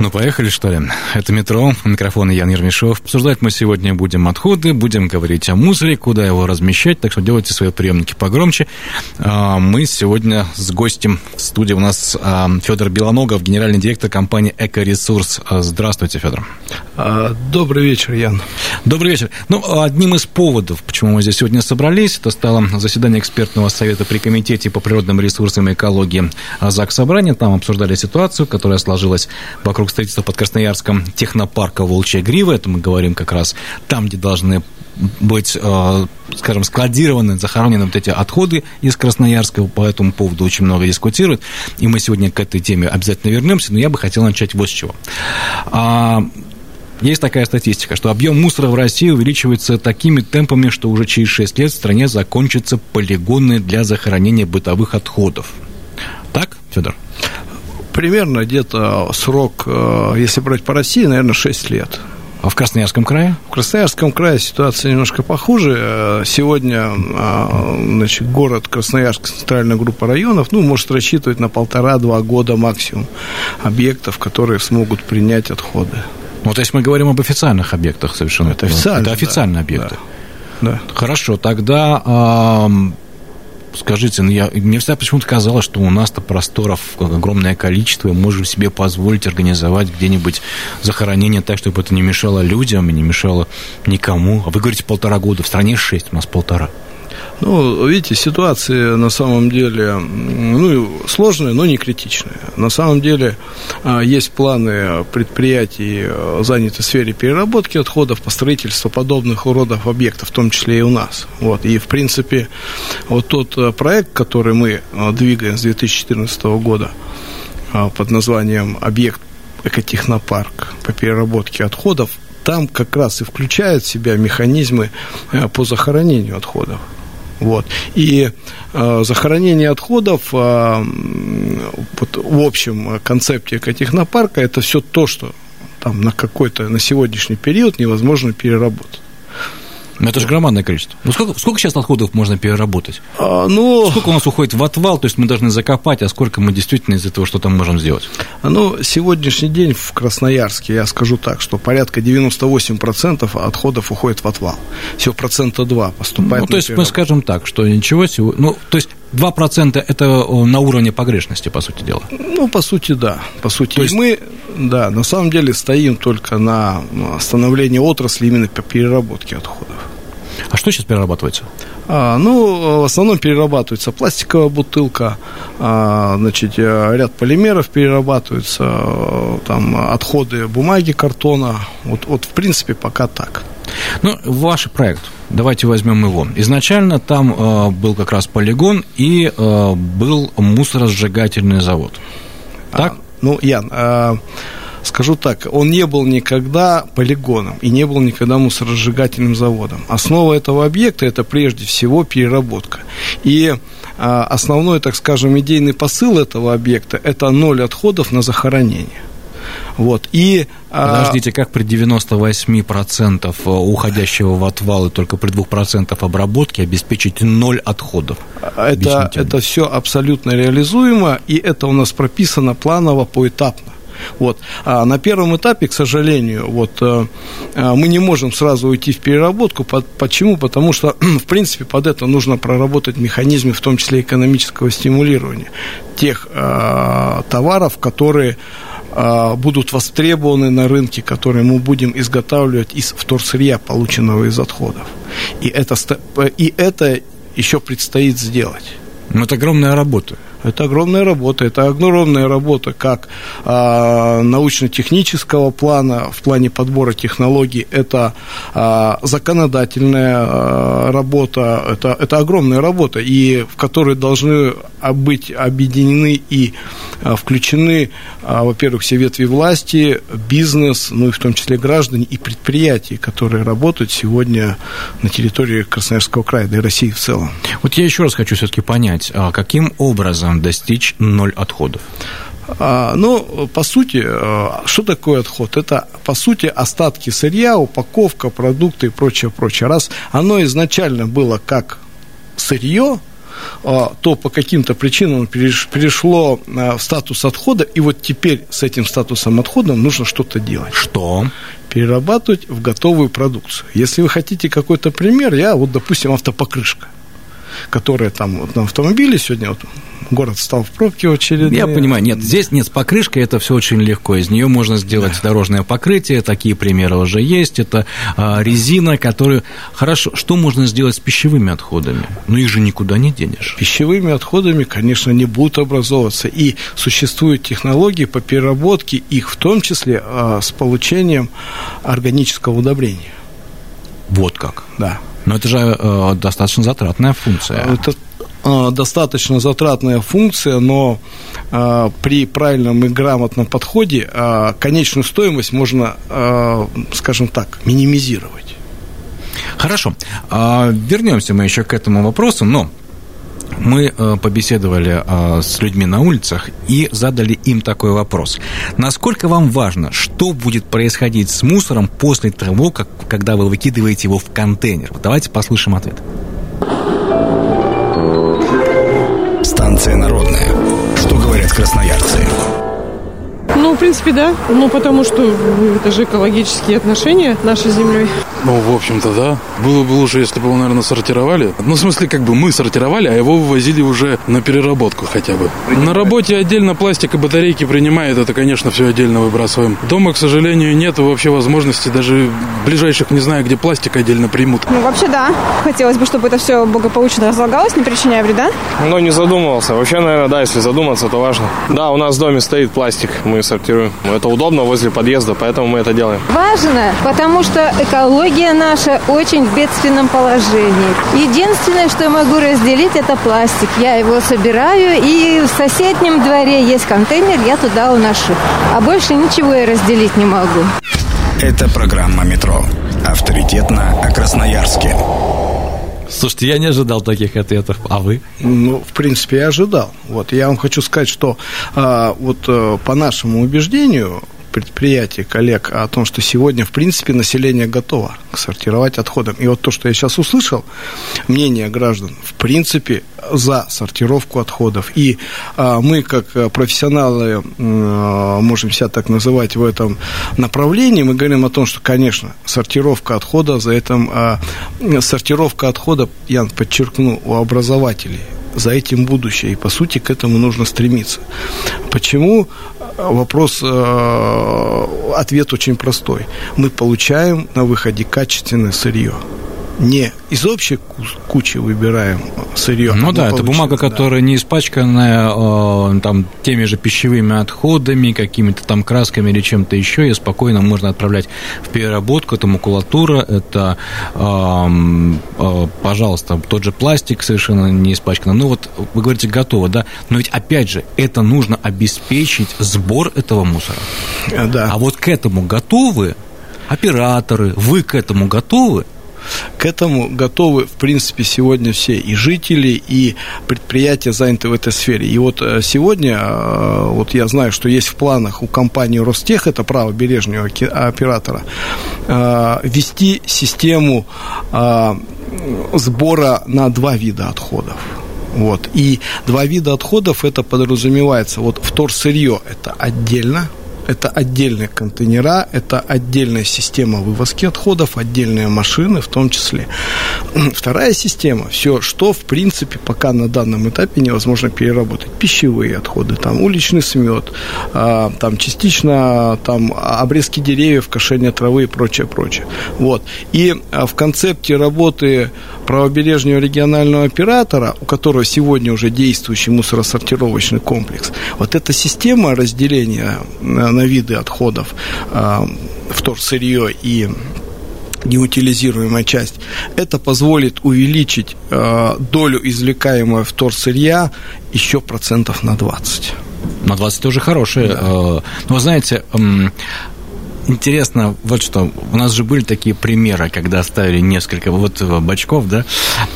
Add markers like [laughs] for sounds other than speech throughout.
Ну, поехали, что ли? Это «Метро», микрофон Ян Ермешов. Обсуждать мы сегодня будем отходы, будем говорить о мусоре, куда его размещать, так что делайте свои приемники погромче. А, мы сегодня с гостем в студии у нас а, Федор Белоногов, генеральный директор компании «Экоресурс». А, здравствуйте, Федор. Добрый вечер, Ян. Добрый вечер. Ну, одним из поводов, почему мы здесь сегодня собрались, это стало заседание экспертного совета при Комитете по природным ресурсам и экологии ЗАГС Собрания. Там обсуждали ситуацию, которая сложилась вокруг строительства под Красноярском технопарка «Волчья грива». Это мы говорим как раз там, где должны быть, э, скажем, складированы, захоронены вот эти отходы из Красноярска. По этому поводу очень много дискутируют. И мы сегодня к этой теме обязательно вернемся. Но я бы хотел начать вот с чего. А, есть такая статистика, что объем мусора в России увеличивается такими темпами, что уже через 6 лет в стране закончатся полигоны для захоронения бытовых отходов. Так, Федор? Примерно где-то срок, э, если брать по России, наверное, 6 лет. А в Красноярском крае? В Красноярском крае ситуация немножко похуже. Э, сегодня э, значит, город Красноярск, центральная группа районов, ну, может рассчитывать на полтора-два года максимум объектов, которые смогут принять отходы. Ну, то есть мы говорим об официальных объектах совершенно. Это официально. Это официальные да, объекты. Да, да. Хорошо, тогда скажите, ну я, мне всегда почему-то казалось, что у нас-то просторов огромное количество, и можем себе позволить организовать где-нибудь захоронение так, чтобы это не мешало людям и не мешало никому. А вы говорите полтора года, в стране шесть, у нас полтора. Ну, видите, ситуация на самом деле ну, сложная, но не критичная. На самом деле а, есть планы предприятий, а, заняты в сфере переработки отходов, по строительству подобных уродов объектов, в том числе и у нас. Вот. И, в принципе, вот тот а, проект, который мы двигаем с 2014 года под названием «Объект экотехнопарк по переработке отходов», там как раз и включают в себя механизмы по захоронению отходов. Вот. И э, захоронение отходов э, вот, в общем концепте экотехнопарка это все то, что там на какой-то, на сегодняшний период невозможно переработать. Но это же громадное количество. Ну, сколько, сколько сейчас отходов можно переработать? А, ну, сколько у нас уходит в отвал, то есть мы должны закопать, а сколько мы действительно из этого что-то можем сделать? Ну, сегодняшний день в Красноярске, я скажу так, что порядка 98% отходов уходит в отвал. Всего процента 2 поступает Ну, то есть мы скажем так, что ничего сегодня... Ну, то есть 2% это на уровне погрешности, по сути дела. Ну, по сути, да. По сути, То есть... мы, да, на самом деле стоим только на становлении отрасли именно по переработке отходов. А что сейчас перерабатывается? А, ну, в основном перерабатывается пластиковая бутылка, а, значит, э, ряд полимеров перерабатывается, э, там отходы бумаги, картона. Вот, вот в принципе, пока так. Ну, ваш проект, давайте возьмем его. Изначально там э, был как раз полигон и э, был мусоросжигательный завод. Так? А, ну, Ян, э, скажу так, он не был никогда полигоном и не был никогда мусоросжигательным заводом. Основа этого объекта это прежде всего переработка. И а, основной, так скажем, идейный посыл этого объекта это ноль отходов на захоронение. Вот. И, а, Подождите, как при 98% уходящего в отвал и только при 2% обработки обеспечить ноль отходов? Это, это все абсолютно реализуемо, и это у нас прописано планово, поэтапно. Вот. А на первом этапе, к сожалению, вот, э, э, мы не можем сразу уйти в переработку. Почему? Потому что, [clears throat] в принципе, под это нужно проработать механизмы, в том числе экономического стимулирования тех э, товаров, которые будут востребованы на рынке, которые мы будем изготавливать из вторсырья, полученного из отходов. И это, и это еще предстоит сделать. Ну, это огромная работа. Это огромная работа. Это огромная работа как а, научно-технического плана, в плане подбора технологий. Это а, законодательная а, работа. Это, это огромная работа, и в которой должны быть объединены и а, включены, а, во-первых, все ветви власти, бизнес, ну и в том числе граждане и предприятия, которые работают сегодня на территории Красноярского края, да и России в целом. Вот я еще раз хочу все-таки понять, а каким образом достичь ноль отходов? Ну, по сути, что такое отход? Это, по сути, остатки сырья, упаковка, продукты и прочее, прочее. Раз оно изначально было как сырье, то по каким-то причинам перешло в статус отхода, и вот теперь с этим статусом отхода нужно что-то делать. Что? Перерабатывать в готовую продукцию. Если вы хотите какой-то пример, я вот, допустим, автопокрышка которая там вот на автомобиле сегодня вот город стал в пробке очередные. Я понимаю, нет, здесь нет, с покрышкой это все очень легко. Из нее можно сделать да. дорожное покрытие, такие примеры уже есть. Это а, резина, которую... Хорошо, что можно сделать с пищевыми отходами? Ну, их же никуда не денешь. Пищевыми отходами, конечно, не будут образовываться. И существуют технологии по переработке их, в том числе а, с получением органического удобрения. Вот как? Да. Но это же э, достаточно затратная функция. Это э, достаточно затратная функция, но э, при правильном и грамотном подходе э, конечную стоимость можно, э, скажем так, минимизировать. Хорошо. А, вернемся мы еще к этому вопросу, но мы э, побеседовали э, с людьми на улицах и задали им такой вопрос. Насколько вам важно, что будет происходить с мусором после того, как, когда вы выкидываете его в контейнер? Давайте послушаем ответ. Станция народная. Что говорят красноярцы? Ну, в принципе, да. Ну, потому что это же экологические отношения нашей землей. Ну, в общем-то, да. Было бы лучше, если бы его, наверное, сортировали. Ну, в смысле, как бы мы сортировали, а его вывозили уже на переработку хотя бы. На работе отдельно пластик и батарейки принимает, это, конечно, все отдельно выбрасываем. Дома, к сожалению, нет вообще возможности, даже ближайших, не знаю, где пластик отдельно примут. Ну, вообще, да. Хотелось бы, чтобы это все благополучно разлагалось, не причиняя вреда. Но не задумывался. Вообще, наверное, да, если задуматься, то важно. Да, у нас в доме стоит пластик, мы сортируем. Это удобно возле подъезда, поэтому мы это делаем. Важно, потому что экология наша очень в бедственном положении. Единственное, что я могу разделить, это пластик. Я его собираю, и в соседнем дворе есть контейнер, я туда уношу. А больше ничего я разделить не могу. Это программа «Метро». Авторитетно о Красноярске. Слушайте, я не ожидал таких ответов. А вы? Ну, в принципе, я ожидал. Вот я вам хочу сказать, что а, вот а, по нашему убеждению предприятий, коллег о том, что сегодня, в принципе, население готово к сортировать отходам. И вот то, что я сейчас услышал, мнение граждан, в принципе, за сортировку отходов. И а, мы, как профессионалы, а, можем себя так называть в этом направлении, мы говорим о том, что, конечно, сортировка отхода, за этим, а, сортировка отхода, я подчеркну, у образователей, за этим будущее. И, по сути, к этому нужно стремиться. Почему? Вопрос, э, ответ очень простой. Мы получаем на выходе качественное сырье не из общей кучи выбираем сырье. Ну а да, это бумага, да. которая не испачканная э, там теми же пищевыми отходами, какими-то там красками или чем-то еще, и спокойно можно отправлять в переработку. Это макулатура, это, э, э, пожалуйста, тот же пластик совершенно не испачкан. Ну вот вы говорите готово, да? Но ведь опять же, это нужно обеспечить сбор этого мусора. Да. А вот к этому готовы операторы, вы к этому готовы? К этому готовы, в принципе, сегодня все и жители, и предприятия заняты в этой сфере. И вот э, сегодня, э, вот я знаю, что есть в планах у компании Ростех, это правобережного оператора, э, ввести систему сбора на два вида отходов. Вот. И два вида отходов это подразумевается. Вот вторсырье это отдельно, это отдельные контейнера, это отдельная система вывозки отходов, отдельные машины в том числе. [clears throat] Вторая система, все, что в принципе пока на данном этапе невозможно переработать. Пищевые отходы, там уличный смет, а, там частично там обрезки деревьев, кошение травы и прочее, прочее. Вот. И а, в концепте работы правобережного регионального оператора, у которого сегодня уже действующий мусоросортировочный комплекс, вот эта система разделения на виды отходов, вторсырье и неутилизируемая часть, это позволит увеличить э, долю извлекаемого вторсырья еще процентов на 20. На 20 тоже хорошие. Да. Э, Но вы знаете, интересно вот что. У нас же были такие примеры, когда ставили несколько вот бачков, да.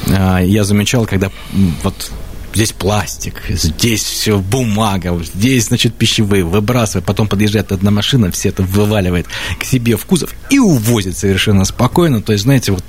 Э, я замечал, когда вот здесь пластик, здесь все бумага, здесь, значит, пищевые, выбрасывают, потом подъезжает одна машина, все это вываливает к себе в кузов и увозит совершенно спокойно. То есть, знаете, вот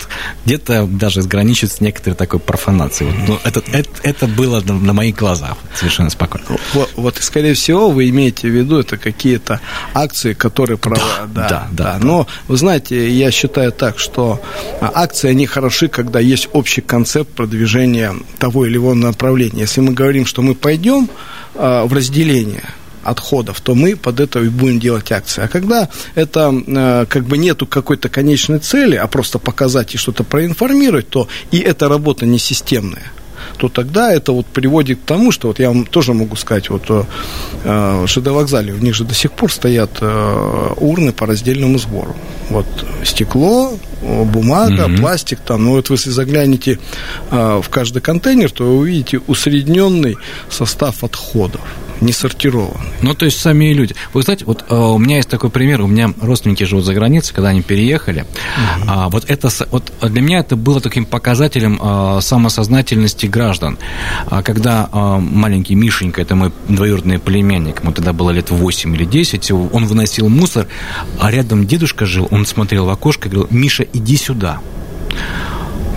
где-то даже граничит с некоторой такой профанацией. Вот, ну, это, это, это было на, на моих глазах совершенно спокойно. Вот, вот, скорее всего, вы имеете в виду, это какие-то акции, которые... Пров... Да, да, да, да, да. Но, вы знаете, я считаю так, что акции, они хороши, когда есть общий концепт продвижения того или иного направления если мы говорим, что мы пойдем а, в разделение отходов, то мы под это и будем делать акции. А когда это а, как бы нету какой-то конечной цели, а просто показать и что-то проинформировать, то и эта работа не системная то тогда это вот приводит к тому, что вот я вам тоже могу сказать, вот э, в ЖД вокзале, у них же до сих пор стоят э, урны по раздельному сбору. Вот стекло, бумага, mm-hmm. пластик там. Ну вот вы если заглянете э, в каждый контейнер, то вы увидите усредненный состав отходов не сортированный. Ну, то есть сами люди. Вы знаете, вот э, у меня есть такой пример, у меня родственники живут за границей, когда они переехали. Угу. А, вот это, вот для меня это было таким показателем а, самосознательности граждан. А, когда а, маленький Мишенька, это мой двоюродный племянник, ему тогда было лет 8 или 10, он выносил мусор, а рядом дедушка жил, он смотрел в окошко и говорил, Миша, иди сюда.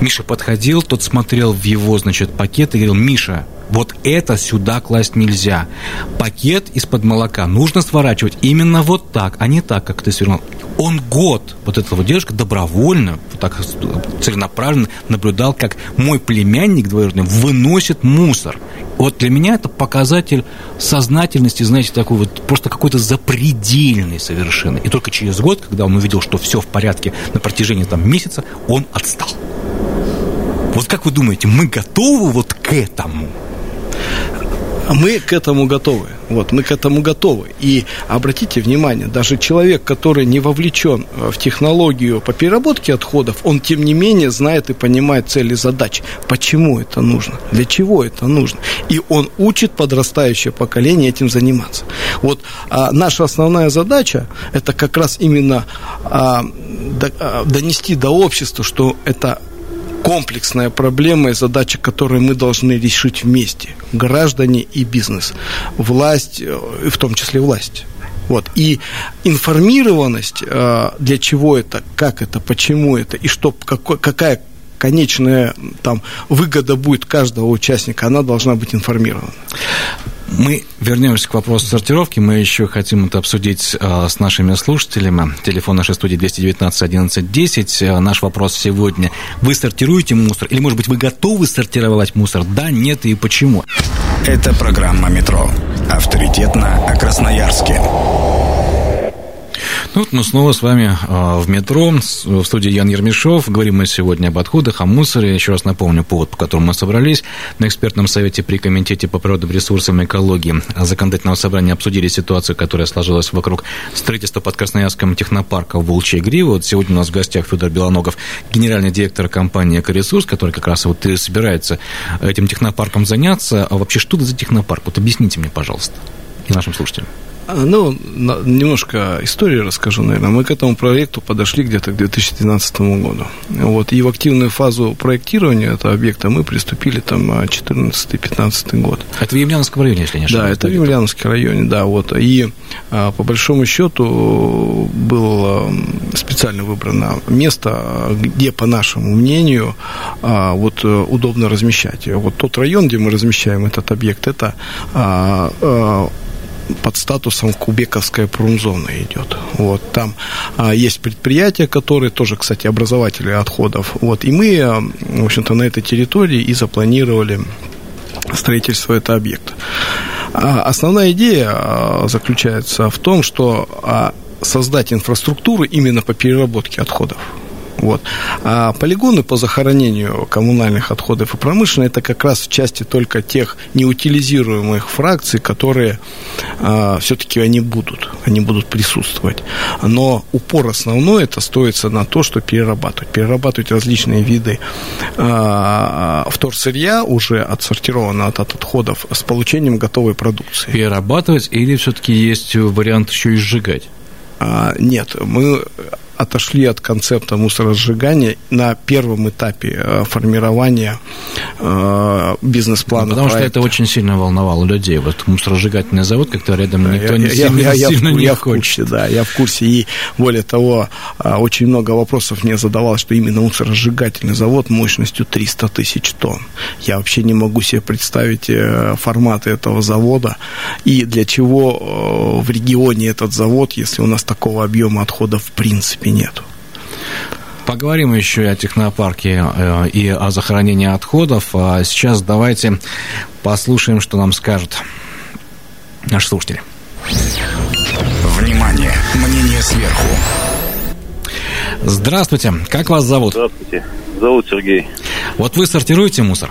Миша подходил, тот смотрел в его, значит, пакет и говорил, Миша, вот это сюда класть нельзя. Пакет из-под молока нужно сворачивать именно вот так, а не так, как ты свернул. Он год, вот этого вот дедушка, добровольно, вот так целенаправленно наблюдал, как мой племянник двоюродный выносит мусор. Вот для меня это показатель сознательности, знаете, такой вот просто какой-то запредельный совершенно. И только через год, когда он увидел, что все в порядке на протяжении там месяца, он отстал. Вот как вы думаете, мы готовы вот к этому? Мы к этому готовы. Вот, мы к этому готовы. И обратите внимание, даже человек, который не вовлечен э, в технологию по переработке отходов, он, тем не менее, знает и понимает цели задач. Почему это нужно? Для чего это нужно? И он учит подрастающее поколение этим заниматься. Вот а, наша основная задача – это как раз именно а, до, а, донести до общества, что это комплексная проблема и задача, которую мы должны решить вместе. Граждане и бизнес. Власть, э, в том числе власть. Вот. И информированность, э, для чего это, как это, почему это, и что, какой, какая конечная там, выгода будет каждого участника, она должна быть информирована. Мы вернемся к вопросу сортировки. Мы еще хотим это обсудить э, с нашими слушателями. Телефон нашей студии 219 11 10. Наш вопрос сегодня. Вы сортируете мусор? Или, может быть, вы готовы сортировать мусор? Да, нет и почему? Это программа «Метро». Авторитетно о Красноярске. Ну вот мы снова с вами а, в метро, в студии Ян Ермешов. Говорим мы сегодня об отходах, о мусоре. Еще раз напомню повод, по которому мы собрались. На экспертном совете при Комитете по природным ресурсам и экологии законодательного собрания обсудили ситуацию, которая сложилась вокруг строительства под Красноярском технопарка Волчья Грива. Вот сегодня у нас в гостях Федор Белоногов, генеральный директор компании «Экоресурс», который как раз вот и собирается этим технопарком заняться. А вообще, что это за технопарк? Вот объясните мне, пожалуйста, и нашим слушателям. А, ну, немножко истории расскажу, наверное. Мы к этому проекту подошли где-то к 2012 году. Вот, и в активную фазу проектирования этого объекта мы приступили там 14-15 год. Это в Емельяновском районе, если не ошибаюсь. Да, это в Емельяновском районе, да. Вот. И а, по большому счету было специально выбрано место, где, по нашему мнению, а, вот удобно размещать. Вот тот район, где мы размещаем этот объект, это под статусом Кубековская промзона идет. Вот, там а, есть предприятия, которые тоже, кстати, образователи отходов. Вот, и мы, а, в общем-то, на этой территории и запланировали строительство этого объекта. А, основная идея а, заключается в том, что а, создать инфраструктуру именно по переработке отходов. Вот. А полигоны по захоронению коммунальных отходов и промышленных это как раз в части только тех неутилизируемых фракций, которые а, все-таки они будут, они будут присутствовать. Но упор основной это стоится на то, что перерабатывать. Перерабатывать различные виды а, вторсырья, уже отсортированного от, от отходов, с получением готовой продукции. Перерабатывать или все-таки есть вариант еще и сжигать? А, нет, мы отошли от концепта мусоросжигания на первом этапе э, формирования э, бизнес-плана. Ну, потому проекта. что это очень сильно волновало людей. Вот мусоросжигательный завод как-то рядом никто я, не сильно, я, я, сильно я, не я хочет. в курсе, да, я в курсе. И более того, э, очень много вопросов мне задавалось, что именно мусоросжигательный завод мощностью 300 тысяч тонн. Я вообще не могу себе представить форматы этого завода и для чего в регионе этот завод, если у нас такого объема отходов в принципе принципе нету. Поговорим еще и о технопарке э, и о захоронении отходов. А сейчас давайте послушаем, что нам скажут наши слушатели. Внимание! Мнение сверху. Здравствуйте. Как вас зовут? Здравствуйте. Зовут Сергей. Вот вы сортируете мусор?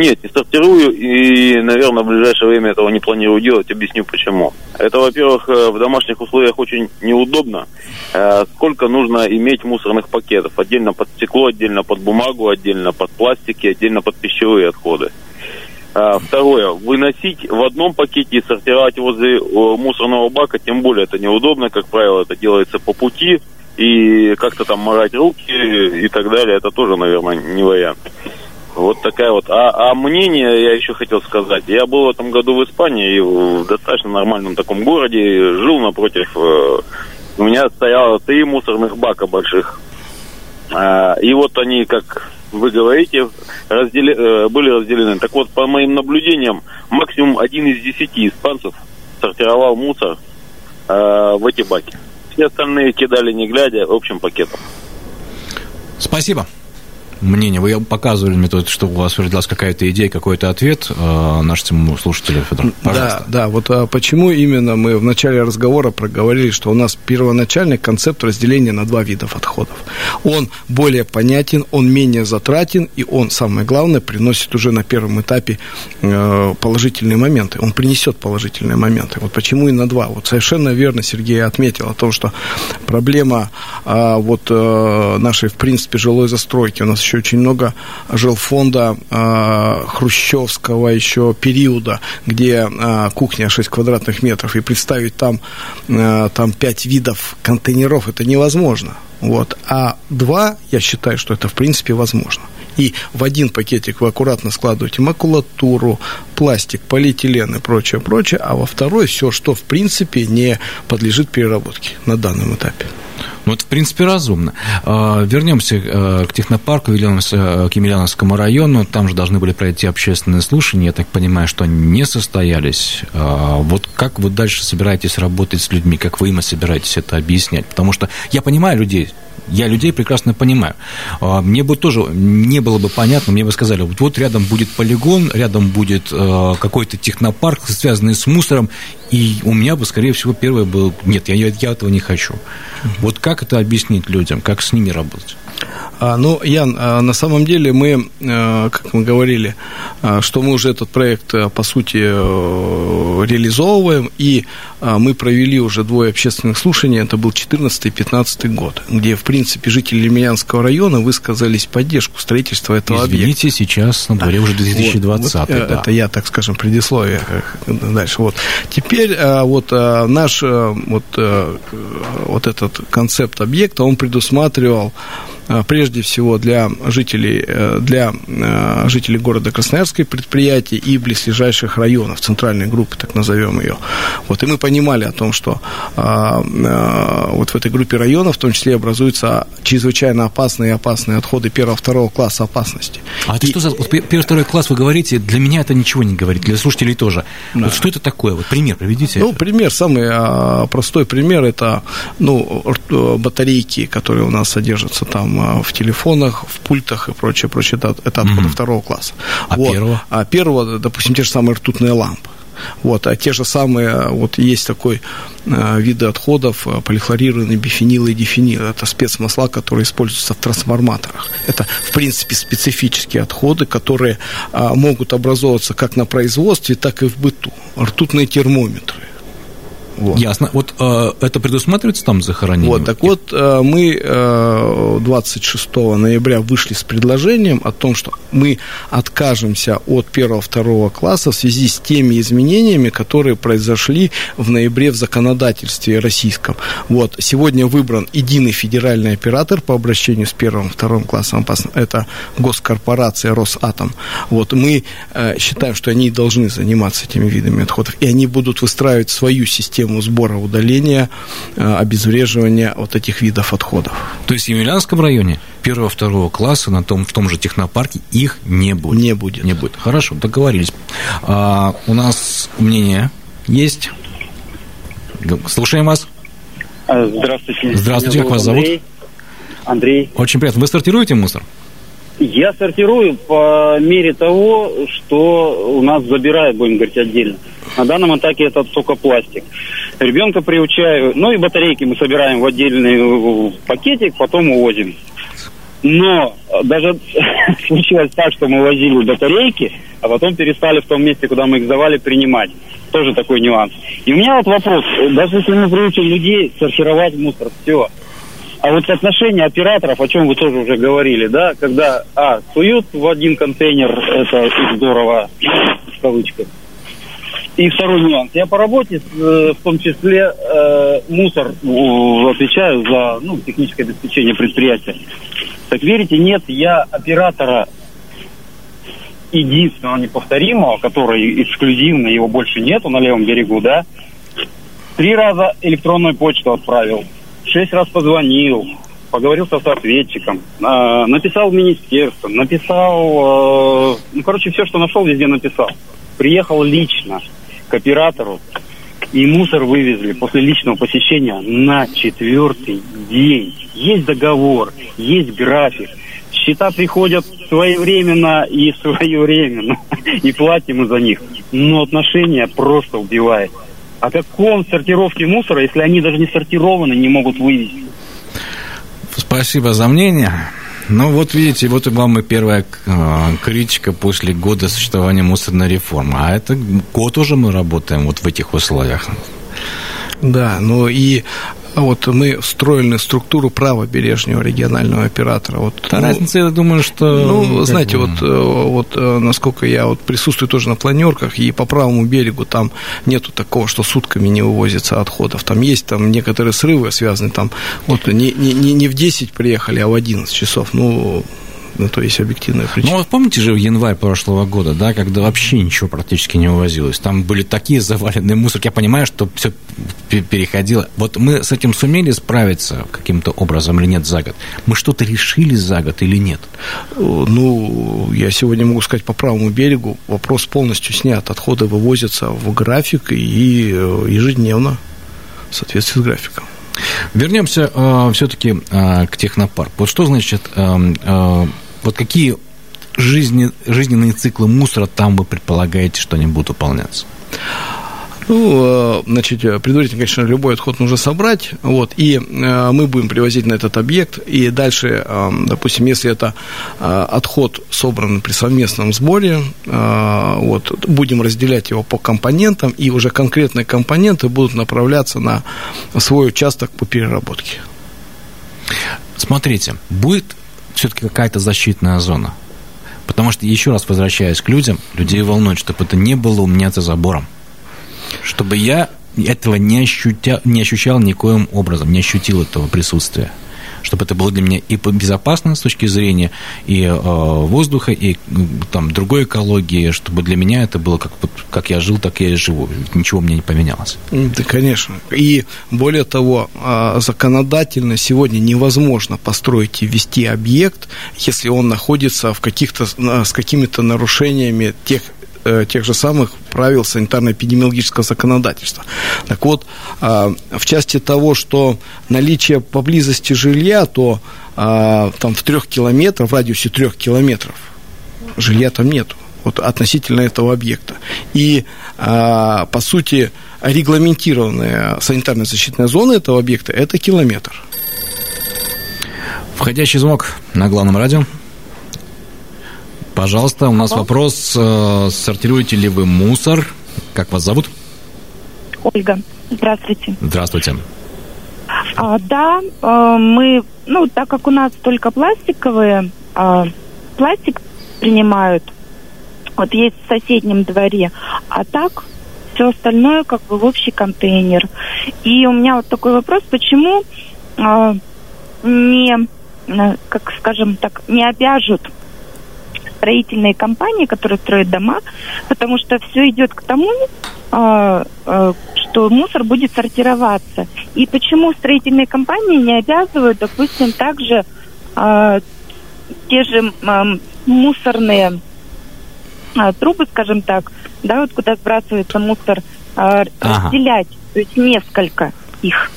Нет, не сортирую и, наверное, в ближайшее время этого не планирую делать. Объясню почему. Это, во-первых, э, в домашних условиях очень неудобно. Э, сколько нужно иметь мусорных пакетов? Отдельно под стекло, отдельно под бумагу, отдельно под пластики, отдельно под пищевые отходы. Э, второе. Выносить в одном пакете и сортировать возле мусорного бака, тем более это неудобно. Как правило, это делается по пути. И как-то там морать руки и так далее, это тоже, наверное, не вариант. Вот такая вот. А, а мнение я еще хотел сказать. Я был в этом году в Испании и в достаточно нормальном таком городе жил напротив. Э, у меня стояло три мусорных бака больших. А, и вот они, как вы говорите, раздели, э, были разделены. Так вот, по моим наблюдениям, максимум один из десяти испанцев сортировал мусор э, в эти баки. Все остальные кидали не глядя общим пакетом. Спасибо мнение. Вы показывали мне тут, что у вас родилась какая-то идея, какой-то ответ э, нашему слушателю, Федор. Пожалуйста. Да, да. Вот а почему именно мы в начале разговора проговорили, что у нас первоначальный концепт разделения на два вида отходов. Он более понятен, он менее затратен, и он, самое главное, приносит уже на первом этапе э, положительные моменты. Он принесет положительные моменты. Вот почему и на два. Вот совершенно верно Сергей отметил о том, что проблема э, вот э, нашей, в принципе, жилой застройки у нас еще очень много жилфонда э, хрущевского еще периода, где э, кухня 6 квадратных метров, и представить там, э, там 5 видов контейнеров, это невозможно. Вот. А два, я считаю, что это в принципе возможно. И в один пакетик вы аккуратно складываете макулатуру, пластик, полиэтилен и прочее, прочее, а во второй все, что в принципе не подлежит переработке на данном этапе. Ну, это, в принципе, разумно. А, вернемся э, к технопарку, э, к Емельяновскому району. Там же должны были пройти общественные слушания. Я так понимаю, что они не состоялись. А, вот как вы дальше собираетесь работать с людьми? Как вы им собираетесь это объяснять? Потому что я понимаю людей, я людей прекрасно понимаю. А, мне бы тоже не было бы понятно, мне бы сказали, вот, вот рядом будет полигон, рядом будет э, какой-то технопарк, связанный с мусором, и у меня бы, скорее всего, первое было, нет, я, я этого не хочу. Вот как это объяснить людям, как с ними работать? А, ну, Ян, а, на самом деле мы, а, как мы говорили, что мы уже этот проект, по сути, э, реализовываем, и мы провели уже двое общественных слушаний, это был 14 и 15 год, где, в принципе, жители Лемянского района высказались в поддержку строительства этого Извините, объекта. Извините, сейчас на дворе уже 2020 вот, вот, да. Это я, так скажем, предисловие дальше. Вот. Теперь вот наш вот, вот этот концепт объекта, он предусматривал прежде всего для жителей, э, для э, жителей города Красноярской предприятий и близлежащих районов, центральной группы, так назовем ее. Вот, и мы понимали о том, что вот в этой группе районов в том числе образуются чрезвычайно опасные и опасные отходы первого-второго класса опасности. А это и... что за... Вот первый-второй класс вы говорите, для меня это ничего не говорит, для слушателей тоже. Да. Вот что это такое? Вот пример приведите. Ну, пример, самый простой пример, это ну, батарейки, которые у нас содержатся там Э, в телефонах, в пультах и прочее, прочее. Это, это отходы mm-hmm. второго класса. А вот. первого? А первого, допустим, те же самые ртутные лампы. Вот, а те же самые, вот есть такой э, виды отходов, э, полихлорированные бифенилы и дифенилы. Это спецмасла, которые используются в трансформаторах. Это, в принципе, специфические отходы, которые э, могут образовываться как на производстве, так и в быту. Ртутные термометры. Вот. Ясно. Вот э, это предусматривается там захоронение? Вот, так вот, э, мы э, 26 ноября вышли с предложением о том, что мы откажемся от первого-второго класса в связи с теми изменениями, которые произошли в ноябре в законодательстве российском. Вот, сегодня выбран единый федеральный оператор по обращению с первым-вторым классом Это госкорпорация Росатом. Вот, мы э, считаем, что они должны заниматься этими видами отходов, и они будут выстраивать свою систему систему сбора, удаления, э, обезвреживания вот этих видов отходов. То есть в Емельянском районе первого-второго класса на том, в том же технопарке их не будет? Не будет. Не будет. Хорошо, договорились. А, у нас мнение есть? Слушаем вас. А, здравствуйте. Здравствуйте, как вас зовут? Андрей. Очень приятно. Вы сортируете мусор? Я сортирую по мере того, что у нас забирают, будем говорить, отдельно. На данном этапе это только пластик. Ребенка приучаю, ну и батарейки мы собираем в отдельный пакетик, потом увозим. Но даже [laughs] случилось так, что мы возили батарейки, а потом перестали в том месте, куда мы их сдавали, принимать. Тоже такой нюанс. И у меня вот вопрос. Даже если мы приучим людей сортировать мусор, все. А вот отношение операторов, о чем вы тоже уже говорили, да, когда, а, суют в один контейнер, это здорово, в кавычках, и второй нюанс. Я по работе, э, в том числе, э, мусор отвечаю за ну, техническое обеспечение предприятия. Так верите, нет, я оператора единственного неповторимого, который эксклюзивный, его больше нету на левом берегу, да, три раза электронную почту отправил, шесть раз позвонил, поговорил со соответчиком, э, написал в министерство, написал, э, ну, короче, все, что нашел, везде написал. Приехал лично к оператору, и мусор вывезли после личного посещения на четвертый день. Есть договор, есть график. Счета приходят своевременно и [laughs] своевременно, и платим мы за них. Но отношения просто убивает. О каком сортировке мусора, если они даже не сортированы, не могут вывести? Спасибо за мнение. Ну, вот видите, вот вам и первая э, критика после года существования мусорной реформы. А это год уже мы работаем вот в этих условиях. Да, ну и вот мы встроили структуру правобережного регионального оператора. Вот, Та ну, разница, я думаю, что... Ну, знаете, бы... вот, э, вот э, насколько я вот присутствую тоже на планерках, и по правому берегу там нету такого, что сутками не вывозится отходов. Там есть там некоторые срывы связаны, там вот не, не, не в 10 приехали, а в 11 часов. Ну, на то есть объективная причина. Ну, вот помните же в январь прошлого года, да, когда вообще ничего практически не увозилось, там были такие заваленные мусорки, я понимаю, что все переходило. Вот мы с этим сумели справиться каким-то образом или нет за год? Мы что-то решили за год или нет? Ну, я сегодня могу сказать по правому берегу, вопрос полностью снят, отходы вывозятся в график и э, ежедневно в соответствии с графиком. Вернемся э, все-таки э, к технопарку. Вот что значит э, э, вот какие жизни, жизненные циклы мусора там вы предполагаете, что они будут выполняться? Ну, э, значит, предварительно, конечно, любой отход нужно собрать, вот, и э, мы будем привозить на этот объект, и дальше, э, допустим, если это отход собран при совместном сборе, вот, будем разделять его по компонентам, и уже конкретные компоненты будут направляться на свой участок по переработке. Смотрите, будет все-таки какая-то защитная зона. Потому что, еще раз возвращаясь к людям, людей волнует, чтобы это не было у меня за забором. Чтобы я этого не, ощутя, не ощущал никоим образом, не ощутил этого присутствия чтобы это было для меня и безопасно с точки зрения и э, воздуха, и там другой экологии, чтобы для меня это было как, вот, как я жил, так я и живу. Ничего мне не поменялось. Да, конечно. И более того, а, законодательно сегодня невозможно построить и ввести объект, если он находится в каких-то, с какими-то нарушениями тех Э, тех же самых правил санитарно-эпидемиологического законодательства. Так вот, а, в части того, что наличие поблизости жилья, то а, там в трех километрах, в радиусе трех километров жилья там нету. вот, относительно этого объекта. И, а, по сути, регламентированная санитарная защитная зона этого объекта – это километр. Входящий звонок на главном радио. Пожалуйста, у нас вопрос. Э, сортируете ли вы мусор? Как вас зовут? Ольга. Здравствуйте. Здравствуйте. А, да, э, мы, ну, так как у нас только пластиковые, а, пластик принимают, вот есть в соседнем дворе, а так все остальное как бы в общий контейнер. И у меня вот такой вопрос, почему э, не, как скажем так, не обяжут строительные компании, которые строят дома, потому что все идет к тому, э, э, что мусор будет сортироваться. И почему строительные компании не обязывают, допустим, также э, те же мусорные трубы, скажем так, да, вот куда сбрасывается мусор, ага. разделять, то есть несколько их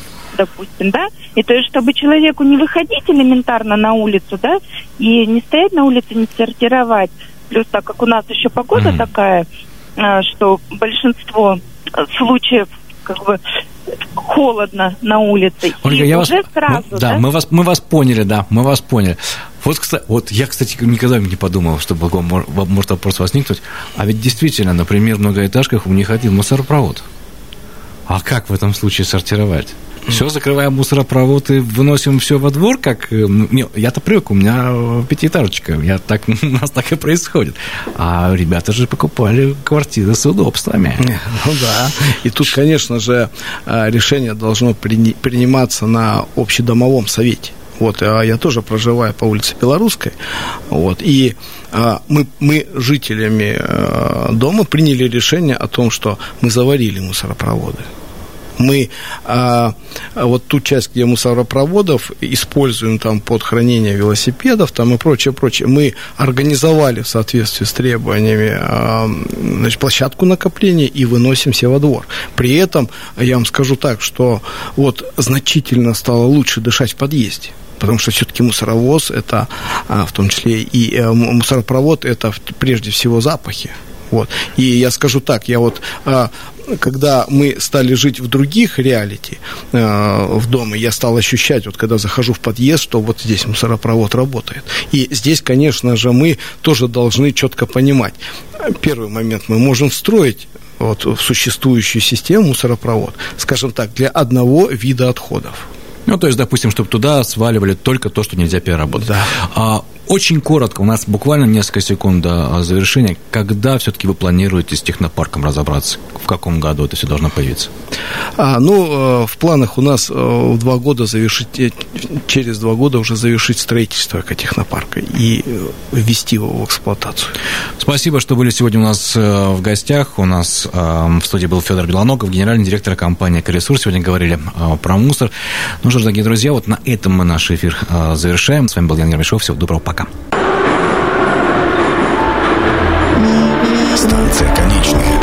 допустим, да, и то есть, чтобы человеку не выходить элементарно на улицу, да, и не стоять на улице, не сортировать, плюс так как у нас еще погода mm. такая, что большинство случаев как бы холодно на улице. Ольга, и я уже вас... сразу, мы, да, да, мы вас, мы вас поняли, да, мы вас поняли. Вот, кстати, вот я, кстати, никогда не подумал, что может вопрос возникнуть. А ведь действительно, например, в многоэтажках у них один мусоропровод. А как в этом случае сортировать? Все, закрываем мусоропровод и выносим все во двор, как... Э, не, я-то привык, у меня пятиэтажечка, я так, [laughs] у нас так и происходит. А ребята же покупали квартиры с удобствами. [laughs] Ну да. И тут, конечно же, э, решение должно приниматься на общедомовом совете. Вот, а я тоже проживаю по улице Белорусской. Вот, и а, мы, мы жителями дома приняли решение о том, что мы заварили мусоропроводы мы а, вот ту часть, где мусоропроводов используем там под хранение велосипедов там и прочее, прочее, мы организовали в соответствии с требованиями а, значит, площадку накопления и выносим все во двор. При этом я вам скажу так, что вот значительно стало лучше дышать в подъезде потому что все-таки мусоровоз это, а, в том числе и э, мусоропровод, это прежде всего запахи. Вот. И я скажу так, я вот а, когда мы стали жить в других реалити э, в доме, я стал ощущать, вот когда захожу в подъезд, что вот здесь мусоропровод работает. И здесь, конечно же, мы тоже должны четко понимать. Первый момент, мы можем строить вот, в существующую систему мусоропровод, скажем так, для одного вида отходов. Ну, то есть, допустим, чтобы туда сваливали только то, что нельзя переработать. Да. А, очень коротко, у нас буквально несколько секунд до завершения. Когда все-таки вы планируете с технопарком разобраться? В каком году это все должно появиться? А, ну, э, в планах у нас э, в два года завершить, э, через два года уже завершить строительство экотехнопарка и ввести его в эксплуатацию. Спасибо, что были сегодня у нас в гостях. У нас в студии был Федор Белоногов, генеральный директор компании «Экоресурс». Сегодня говорили про мусор. Ну что ж, дорогие друзья, вот на этом мы наш эфир завершаем. С вами был Ян Ермешов. Всего доброго, пока. Станция конечная.